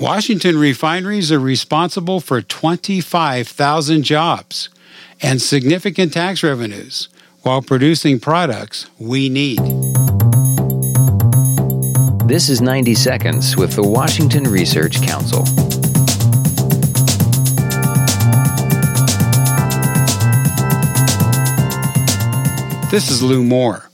Washington refineries are responsible for 25,000 jobs and significant tax revenues while producing products we need. This is 90 Seconds with the Washington Research Council. This is Lou Moore.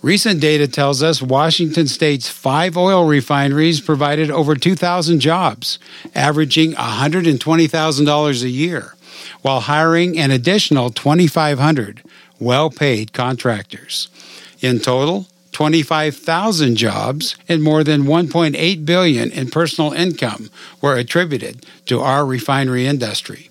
Recent data tells us Washington state's five oil refineries provided over 2,000 jobs, averaging $120,000 a year, while hiring an additional 2,500 well paid contractors. In total, 25,000 jobs and more than 1.8 billion in personal income were attributed to our refinery industry.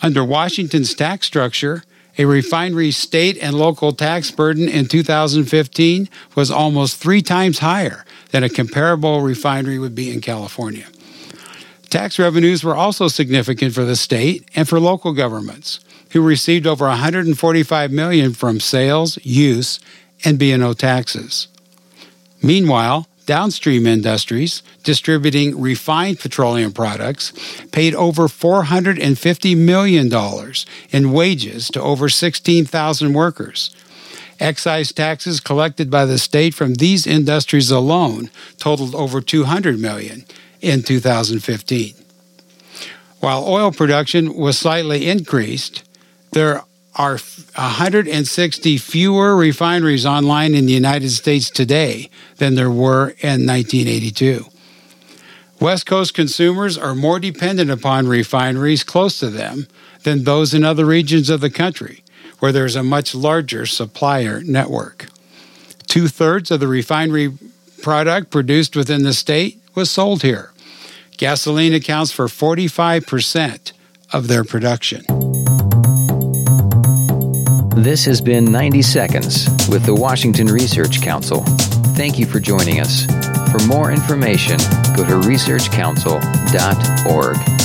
Under Washington's tax structure, a refinery's state and local tax burden in 2015 was almost three times higher than a comparable refinery would be in California. Tax revenues were also significant for the state and for local governments, who received over 145 million from sales, use, and B&O taxes. Meanwhile, downstream industries distributing refined petroleum products paid over $450 million in wages to over 16,000 workers. Excise taxes collected by the state from these industries alone totaled over 200 million in 2015. While oil production was slightly increased, there are 160 fewer refineries online in the United States today than there were in 1982. West Coast consumers are more dependent upon refineries close to them than those in other regions of the country, where there's a much larger supplier network. Two thirds of the refinery product produced within the state was sold here. Gasoline accounts for 45% of their production. This has been 90 Seconds with the Washington Research Council. Thank you for joining us. For more information, go to researchcouncil.org.